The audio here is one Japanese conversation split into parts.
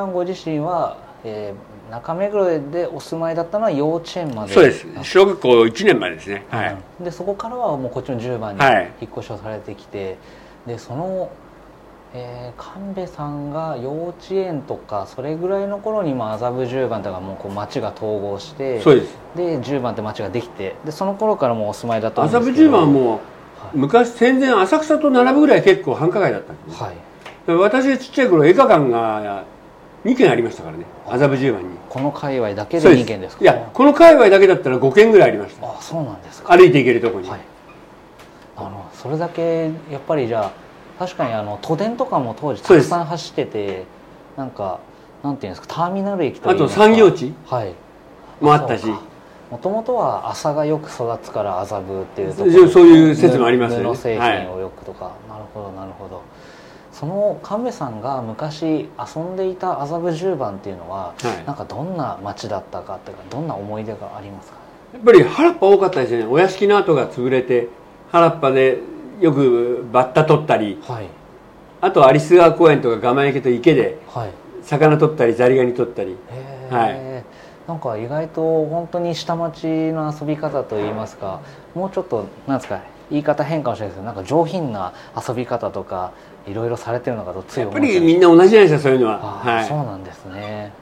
さんご自身は、えー、中目黒でお住まいだったのは幼稚園まで。そうです。小学校1年までですね、はい、でそこからはもうこっちの10番に引っ越しをされてきて、はい、でそのえー、神戸さんが幼稚園とかそれぐらいの頃に麻布十番とかもうこう町が統合してそうです。で十番って町ができてでその頃からもうお住まいだったんですけど。麻布十番はもう、はい、昔戦前浅草と並ぶぐらい結構繁華街だったんです、はい、私がちっちゃい頃映画館が2軒ありましたからね。麻布十番に。この界隈だけで2軒です。か？いやこの界隈だけだったら5軒ぐらいありました。あそうなんですか。歩いて行けるとこに、はい、あのそれだけやっぱりじゃあ確かにあの都電とかも当時たくさん走っててなんかなんていうんですかターミナル駅とあと産業地はい。もあったし。もともとは朝がよく育つから麻布っていうところそういう説もありますね。布製品をよくとか、はい、なるほどなるほどその神戸さんが昔遊んでいた麻布十番っていうのは、はい、なんかどんな街だったかっていうかどんな思い出がありますか？やっぱり原っぱ多かったですよね。お屋敷の跡が潰れて原っぱでよくバッタ取ったり、はい、あと有栖川公園とか蒲焼池と池で、魚取ったりザリガニ取ったり、はい、なんか意外と本当に下町の遊び方といいますかもうちょっとなんですか言い方変かもしれないですけどなんか上品な遊び方とかいろいろされてるのかと強いやっぱりみんな同じじゃないですかそういうのは、はい、そうなんですね。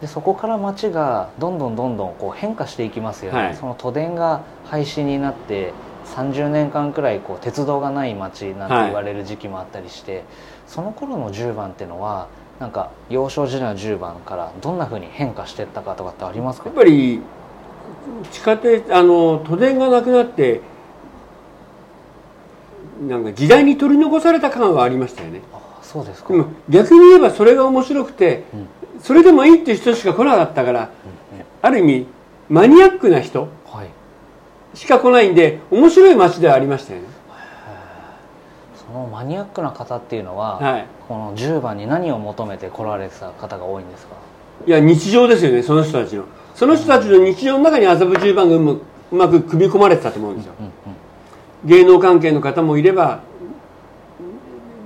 でそこから街がどんどんどんどんこう変化していきますよね、はい、その都電が廃止になって30年間くらいこう鉄道がない街なんて言われる時期もあったりして、はい、その頃の10番っていうのはなんか幼少時代の10番からどんなふうに変化していったかとかってありますか？やっぱり地下鉄あの都電がなくなってなんか時代に取り残された感はありましたよね。あそうですか。逆に言えばそれが面白くて、うん、それでもいいっていう人しか来なかったから、うんうん、ある意味マニアックな人、はい。しか来ないんで面白い街ではありましたよね。そのマニアックな方っていうのは、はい、この10番に何を求めて来られてた方が多いんですか？いや日常ですよねその人たちの。その人たちの日常の中に麻布10番がうまうまく組み込まれてたと思うんですよ、うんうんうん、芸能関係の方もいれば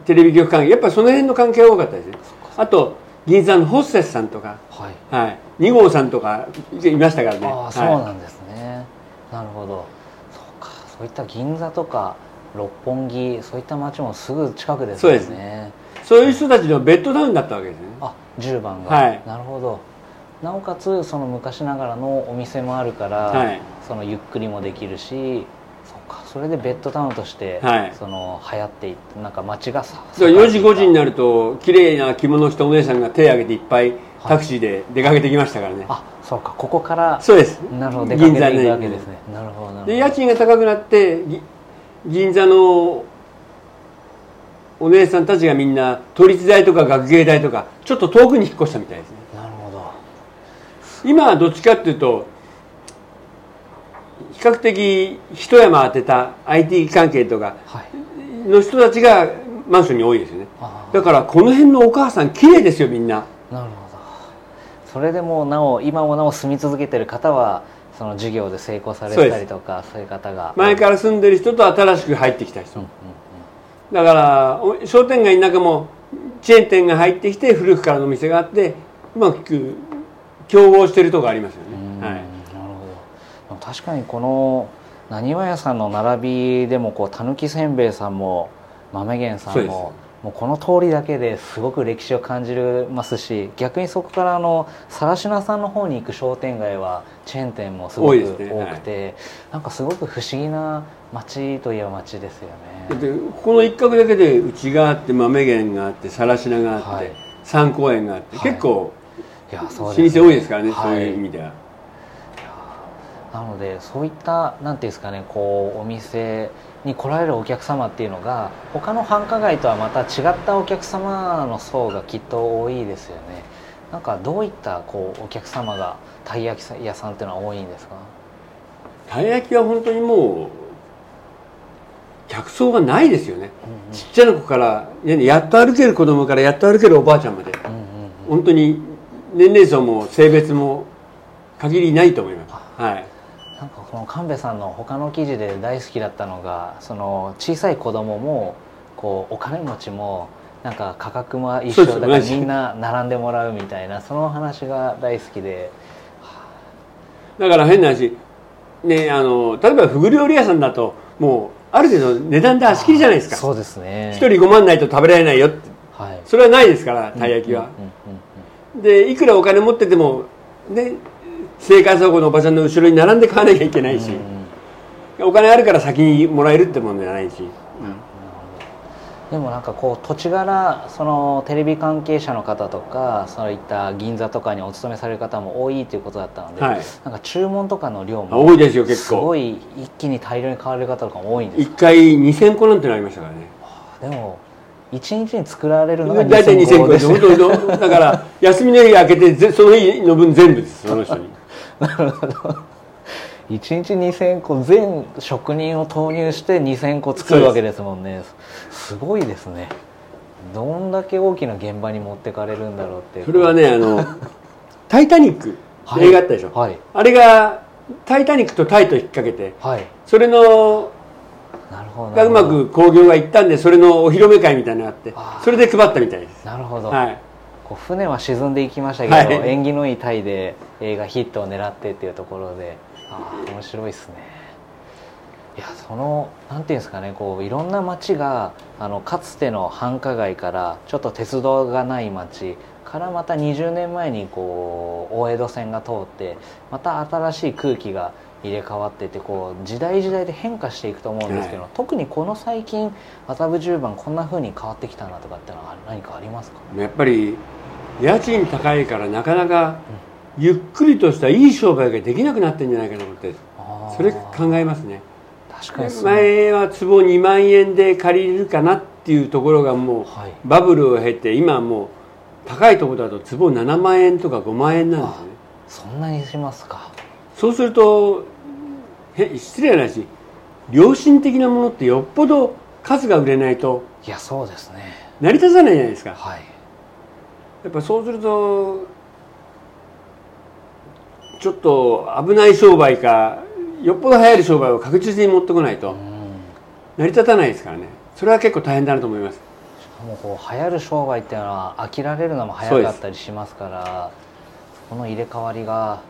テレビ局関係やっぱりその辺の関係が多かったですね。あと銀座のホステスさんとか、はい。はい、2号さんとかいましたからね。ああそうなんですなるほど。そうか。そういった銀座とか六本木そういった街もすぐ近くですね。そうです。ねそういう人たちのベッドタウンだったわけですね。あ10番が、はい、なるほど。なおかつその昔ながらのお店もあるから、はい、そのゆっくりもできるしそうか。それでベッドタウンとして、はい、その流行っていってなんか街がさ4時5時になると綺麗な着物着たお姉さんが手を挙げていっぱいタクシーで出かけてきましたからね、あそうか。ここからそうです。なるほど。出かけていくわけですね。なるほどで家賃が高くなって銀座のお姉さんたちがみんな都立大とか学芸大とかちょっと遠くに引っ越したみたいですね。なるほど。今はどっちかっていうと比較的一山当てた IT 関係とかの人たちがマンションに多いですよね、はい、だからこの辺のお母さん綺麗ですよみんな。なるほど。それでもなお今もなお住み続けてる方はその授業で成功されたりとかそういう方が。前から住んでる人と新しく入ってきた人、うんうんうん、だから商店街の中もチェーン店が入ってきて古くからの店があってうまく競合してるとこありますよね、はい、確かにこのなにわ屋さんの並びでもこうたぬきせんべいさんも豆源さんももうこの通りだけですごく歴史を感じますし逆にそこからあの更科さんの方に行く商店街はチェーン店もすごく多くて、ね。はい、なんかすごく不思議な街といえば街ですよね。でここの一角だけでうちがあって豆源があって更科があって、はい、三公園があって、はい、結構いやそう老舗多いですからね、そういう意味では。なのでそういったなんていうんですかねこうお店に来られるお客様っていうのが他の繁華街とはまた違ったお客様の層がきっと多いですよね。なんかどういったこうお客様がたい焼き屋さんっていうのは多いんですか？たい焼きは本当にもう客層がないですよね、うんうん、ちっちゃな子からやっと歩ける子供からやっと歩けるおばあちゃんまで、うんうんうん、本当に年齢層も性別も限りないと思います。はいなんかこの神戸さんの他の記事で大好きだったのがその小さい子供もこうお金持ちもなんか価格も一緒だからみんな並んでもらうみたいなその話が大好きで。だから変な話ねあの例えばフグ料理屋さんだともうある程度値段で足切りじゃないですか。そうですね。一人5万ないと食べられないよって。はい。それはないですからたい焼きは、でいくらお金持っててもね生活保護のおばちゃんの後ろに並んで買わなきゃいけないし、お金あるから先にもらえるってもんじゃないし、でもなんかこう土地柄そのテレビ関係者の方とかそういった銀座とかにお勤めされる方も多いということだったので、はい。なんか注文とかの量あも多いですよ結すご構い一気に大量に買われる方とかも多いんです1回2000個なんてのありましたからね。でも一日に作られるのが大体2000 2000個で個で。すす本当にだから休みの日開けてぜその日の分全部ですその人に一日2000個全職人を投入して2000個作るわけですもんね。すごいですね。どんだけ大きな現場に持ってかれるんだろうってそれはねあの「タイタニック」はい。映画あったでしょ、はい。あれが「タイタニック」とタイと引っ掛けてはい。それのなるほど。がうまく興行がいったんでそれのお披露目会みたいなのがあってそれで配ったみたいです。なるほど、はいこう船は沈んでいきましたけど、はい。縁起のいいタイで映画ヒットを狙ってっていうところでああ面白いですね。いやそのなんていうんですかねこういろんな街があのかつての繁華街からちょっと鉄道がない街からまた20年前にこう大江戸線が通ってまた新しい空気が入れ替わってってこう時代時代で変化していくと思うんですけど、はい。特にこの最近麻布十番こんな風に変わってきたなとかってのは何かありますか？やっぱり家賃高いからなかなかゆっくりとしたいい商売ができなくなってんじゃないかなと思ってそれ考えますね。確かに前は坪2万円で借りれるかなっていうところがもうはい。バブルを経て今はもう高いところだと坪7万円とか5万円なんですね。そんなにしますか。そうするとへ失礼な話。良心的なものってよっぽど数が売れないといやそうですね。成り立たないじゃないですか。はいやっぱそうするとちょっと危ない商売かよっぽど流行る商売を確実に持ってこないとうん。成り立たないですからね。それは結構大変だなと思います。しかもこう流行る商売っていうのは飽きられるのも早かったりしますからこの入れ替わりが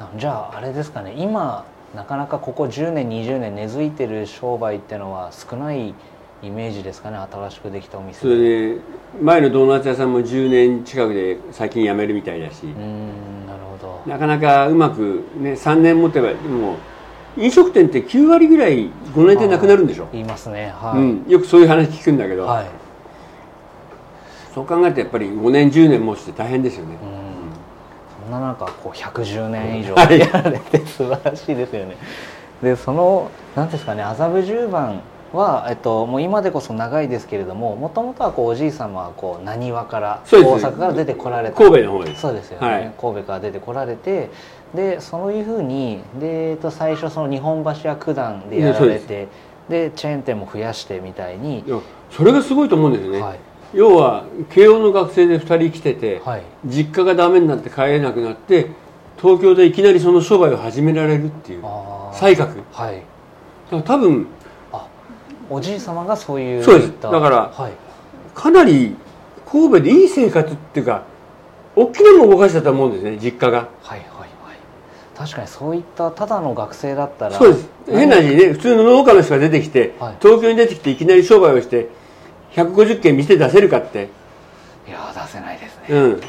なじゃああれですかね。今なかなかここ10年20年根付いてる商売っていうのは少ないイメージですかね新しくできたお店。それで前のドーナツ屋さんも10年近くで最近辞めるみたいだし。うーんなるほど。なかなかうまくね3年持てばもう飲食店って9割ぐらい5年でなくなるんでしょ、言いますね。はい、うん、よくそういう話聞くんだけど、はい。そう考えるとやっぱり5年10年持つって大変ですよね、うん。そんななんかこう110年以上はい。やられて素晴らしいですよね。でその何ですかね麻布十番は、えっと、もう今でこそ長いですけれどももともとはこうおじい様はこう浪速から大阪から出てこられた。神戸の方です。そうですよね、はい。神戸から出てこられてでそういうふうにで、えっと、最初その日本橋や九段でやられてでチェーン店も増やしてみたいに、それがすごいと思うんですよね、はい。要は慶応の学生で2人来てて、はい。実家がダメになって帰れなくなって東京でいきなりその商売を始められるっていう才覚。はい。だから多分あおじい様がそういうそうです。だからはい。かなり神戸でいい生活っていうか大きなものを動かしたと思うんですね実家が。はいはいはい。確かにそういったただの学生だったらそうです。変な話ね普通の農家の人が出てきて、はい。東京に出てきていきなり商売をして150件店出せるかって。いや出せないですね、うん。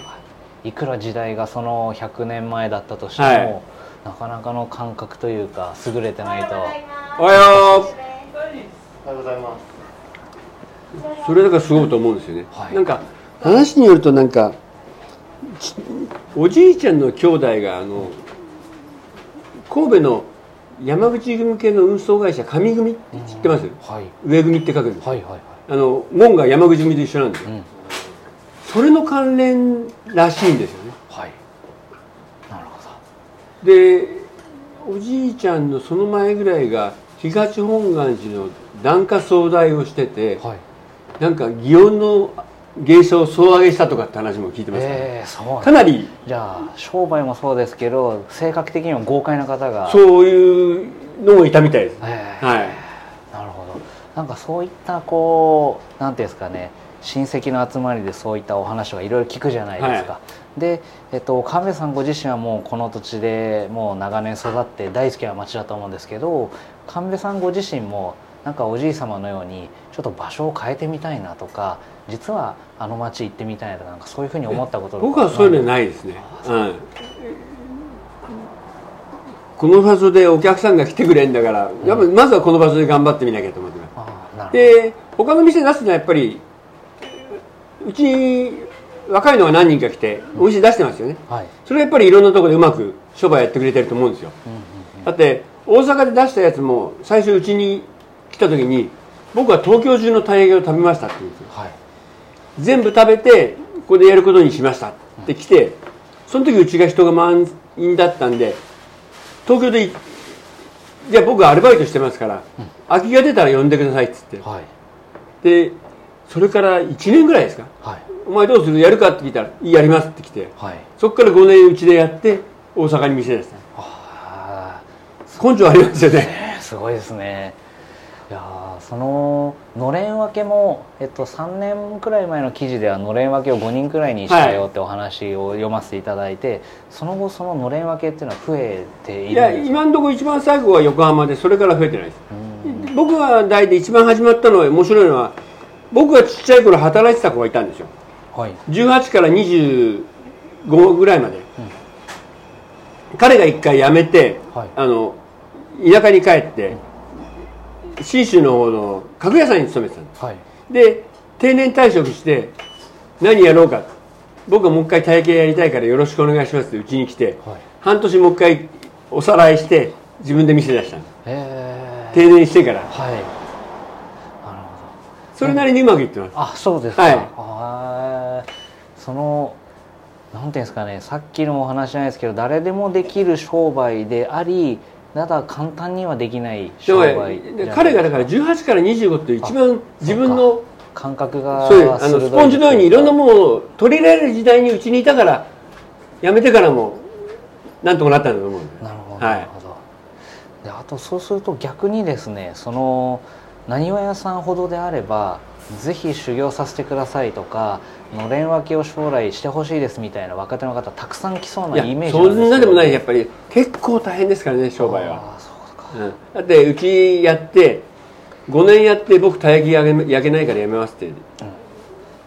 い。くら時代がその100年前だったとしても、はい。なかなかの感覚というか優れてないと。おはよおはようございます。うそれだからすごいと思うんですよね、はい。なんか話によるとなんかちおじいちゃんの兄弟があの神戸の山口組系の運送会社上組？って知ってます、はい。上組って書くんです、はいはいはい。あの門が山口組と一緒なんですよ、うん。それの関連らしいんですよね。はい。なるほでおじいちゃんのその前ぐらいが東本願寺の檀家総代をしててどはい。なんか祇園の芸者を総上げしたとかって話も聞いてますから、ええそうかなりじゃあ商売もそうですけど性格的には豪快な方がう、そういうのもいたみたいです、ええ。はい。なるほど。なんかそういったこうなんていうんですかね親戚の集まりでそういったお話がいろいろ聞くじゃないですか、はい、で、えっと、神戸さんご自身はもうこの土地でもう長年育って大好きな町だと思うんですけど神戸さんご自身もなんかおじい様のようにちょっと場所を変えてみたいなとか実はあの町行ってみたいなとかなんかそういうふうに思ったこと僕はそういうのないですね、うん、この場所でお客さんが来てくれんだから、やっぱまずはこの場所で頑張ってみなきゃと思ってます。で他の店出すのはやっぱりうちに若いのが何人か来てお店出してますよね、はい、それはやっぱりいろんなところでうまく商売やってくれてると思うんですよ、だって大阪で出したやつも最初うちに来た時に僕は東京中のたい焼きを食べましたって言うんですよ、はい、全部食べてここでやることにしました。って来てその時うちが人が満員だったんで東京でじゃあ僕はアルバイトしてますから、うん、空きが出たら呼んでくださいっつって、はい、でそれから1年ぐらいですか、はい、お前どうする？やるかって聞いたら「やります」って来て、はい、そこから5年うちでやって大阪に店出した。根性ありますよね。すごいですねいやそののれん分けも、えっと、3年くらい前の記事ではのれん分けを5人くらいにしたよってお話を読ませていただいて、はい、その後そののれん分けっていうのは増えているんですか？いや今のところ一番最後は横浜でそれから増えてないです。僕が代で一番始まったのは面白いのは僕がちっちゃい頃働いてた子がいたんですよ、はい、18から25ぐらいまで、うん、彼が一回辞めて、はい、あの田舎に帰って、うん信州の方の家具屋さんに勤めてたんです、はい、で定年退職して何やろうか。僕はもう一回体験やりたいからよろしくお願いしますってうちに来て、はい、半年もう一回おさらいして自分で店出したんです定年してから。はい。なるほど。それなりにうまくいってます。あそうですか、はい、そのなんていうんですかね。さっきのお話じゃないですけど誰でもできる商売でありただ簡単にはできない商売彼がだから18から25って一番自分の感覚がそうあのスポンジのようにいろんなものを取り入れる時代にうちにいたから辞めてからもなんとかなったんだと思うなるほど、はい、であとそうすると逆にですねそのなにわ屋さんほどであればぜひ修行させてくださいとかのれん分けを将来してほしいですみたいな若手の方たくさん来そうなイメージそんなでもないやっぱり結構大変ですからね商売は。うん、だってうちやって5年やって僕たい焼き焼け焼けないからやめますって、う。ん、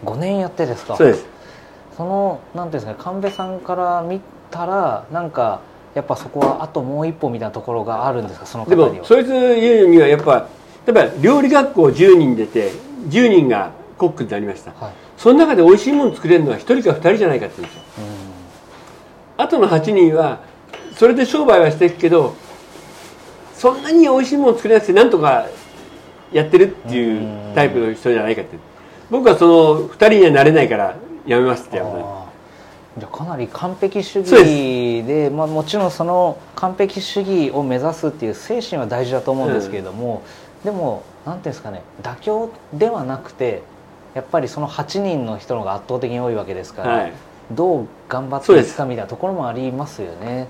5年やってですか。そうです。そのなんていうんですか神戸さんから見たらなんかやっぱそこはあともう一歩みたいなところがあるんですかその方には。でもそいつ言うにはやっぱ例えば料理学校10人出て10人がコックになりました、はい、その中で美味しいもの作れるのは1人か2人じゃないかって言うんですよ、あとの8人はそれで商売はしていくけどそんなに美味しいもの作れなくてなんとかやってるっていうタイプの人じゃないかって。僕はその2人にはなれないからやめますってやめじゃかなり完璧主義でまあ、もちろんその完璧主義を目指すっていう精神は大事だと思うんですけれども、うん、でも何ていうんですかね妥協ではなくてやっぱりその8人の人のが圧倒的に多いわけですから、はい、どう頑張っていくかみたいなところもありますよね。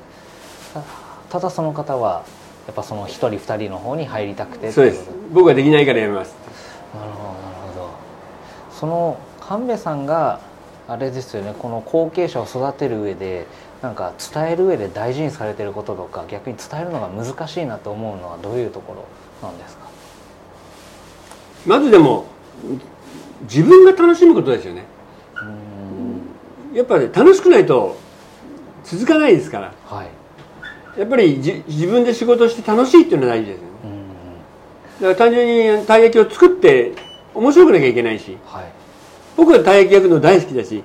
ただその方はやっぱその1人2人の方に入りたくてそうです。僕はできないからやめます。なるほどなるほど。その神戸さんがあれですよねこの後継者を育てる上でなんか伝える上で大事にされてることとか逆に伝えるのが難しいなと思うのはどういうところなんですか？まずでも自分が楽しむことですよね。やっぱり、ね、楽しくないと続かないですから、はい、やっぱりじ自分で仕事して楽しいっていうのは大事ですよね。だから単純にたい焼きを作って面白くなきゃいけないし、はい、僕はたい焼き焼くの大好きだし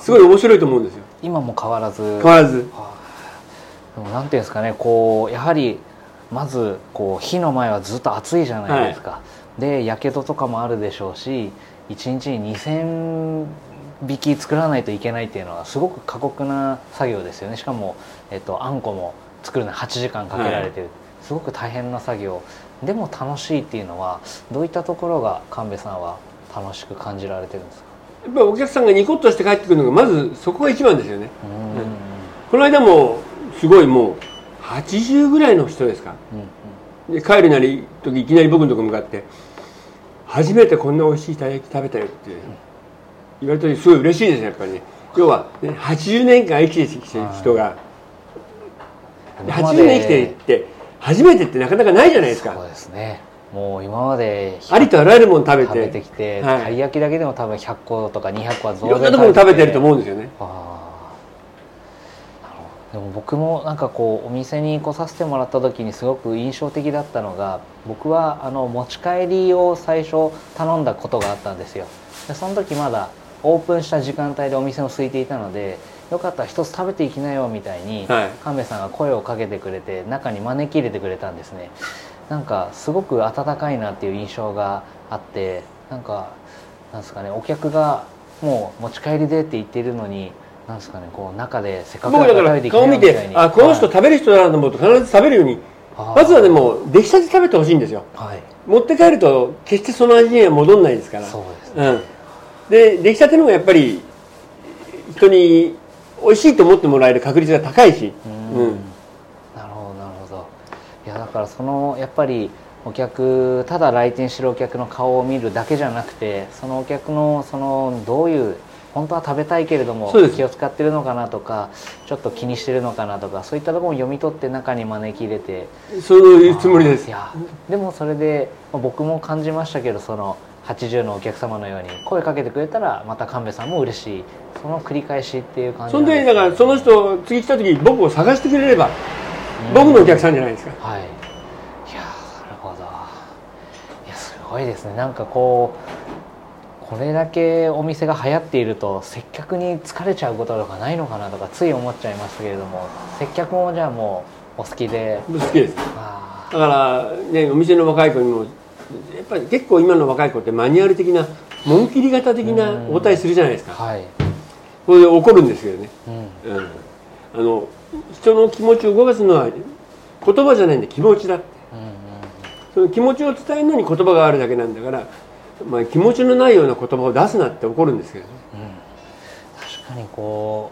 すごい面白いと思うんですよ。今も変わらず。変わらず。でもなんていうんですかねこうやはりまずこう火の前はずっと暑いじゃないですか、はい、でやけどとかもあるでしょうし1日に2000匹作らないといけないっていうのはすごく過酷な作業ですよね。しかも、えっと、あんこも作るのに8時間かけられてる、はい、すごく大変な作業。でも楽しいっていうのはどういったところが神戸さんは楽しく感じられてるんですか？やっぱりお客さんがニコッとして帰ってくるのがまずそこが一番ですよね、この間もすごいもう80ぐらいの人ですか、うんうん、で帰るなり時いきなり僕のとこ向かって初めてこんな美味しいたい焼き食べたよって言われた時すごい嬉しいですねやっぱりね。要は、ね、80年間生きてきてる人が、80年生きてって初めてってなかなかないじゃないですか。そうですね。もう今までありとあらゆるもの食べて。食べてきて、はい、たい焼きだけでも多分100個とか200個は増いろんなところ食べてると思うんですよねでも僕もなんかこうお店に来させてもらった時にすごく印象的だったのが僕はあの持ち帰りを最初頼んだことがあったんですよ。でその時まだオープンした時間帯でお店も空いていたのでよかったら一つ食べていきなよみたいに、はい、神戸さんが声をかけてくれて中に招き入れてくれたんですね。なんかすごく温かいなっていう印象があってなんかなんですかねお客がもう持ち帰りでって言っているのになんですかねこう中でせっかく顔見てあこの人食べる人だなと思うと必ず食べるように。まずはでも出来たて食べてほしいんですよ、はい、持って帰ると決してその味には戻らないですから。そうですね、うん。で出来たての方がやっぱり人に美味しいと思ってもらえる確率が高いし、うん、うん、なるほどなるほど。いやだからそのやっぱりお客ただ来店してるお客の顔を見るだけじゃなくてそのお客のそのどういう本当は食べたいけれども気を使ってるのかなとかちょっと気にしてるのかなとかそういったところも読み取って中に招き入れて。そういうつもりです。いやでもそれで僕も感じましたけどその80のお客様のように声かけてくれたらまた神戸さんも嬉しい。その繰り返しっていう感じそんでだからその人次来た時僕を探してくれれば、僕のお客さんじゃないですか。はい。いやなるほど。いやすごいですね。なんかこうこれだけお店が流行っていると接客に疲れちゃうこととかないのかなとかつい思っちゃいましたけれども接客もじゃあもうお好きで。好きです。だからねお店の若い子にもやっぱり結構今の若い子ってマニュアル的な紋切り型的な応対するじゃないですか、はい、これで怒るんですけどね、うん、うん、あの人の気持ちを動かすのは言葉じゃないんで気持ちだって、うんうん、その気持ちを伝えるのに言葉があるだけなんだから、まあ、気持ちのないような言葉を出すなって怒るんですけどね、うん、確かにこ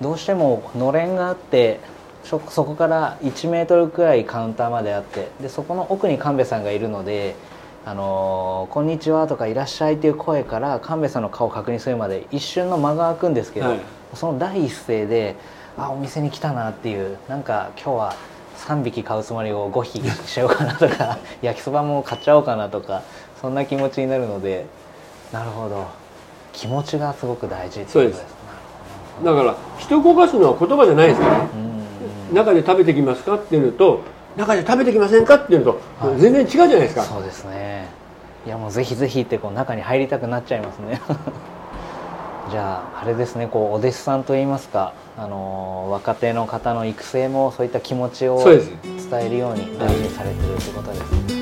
うどうしてものれんがあってそこから1メートルくらいカウンターまであってでそこの奥に神戸さんがいるのであのこんにちは」とか「いらっしゃい」っていう声から神戸さんの顔を確認するまで一瞬の間が空くんですけど、はい、その第一声で「あお店に来たな」っていうなんか今日は3匹買うつもりを5匹しようかなとか焼きそばも買っちゃおうかなとかそんな気持ちになるのでなるほど。気持ちがすごく大事ってことですだから人を動かすのは言葉じゃないですから、ね、中で食べてきますかっていうのと中で食べてきませんかっていうのと、全然違うじゃないですか。そうですね。いやもうぜひぜひってこう中に入りたくなっちゃいますね。じゃああれですね。こうお弟子さんといいますか、あの若手の方の育成もそういった気持ちを伝えるように大事にされてるってことですね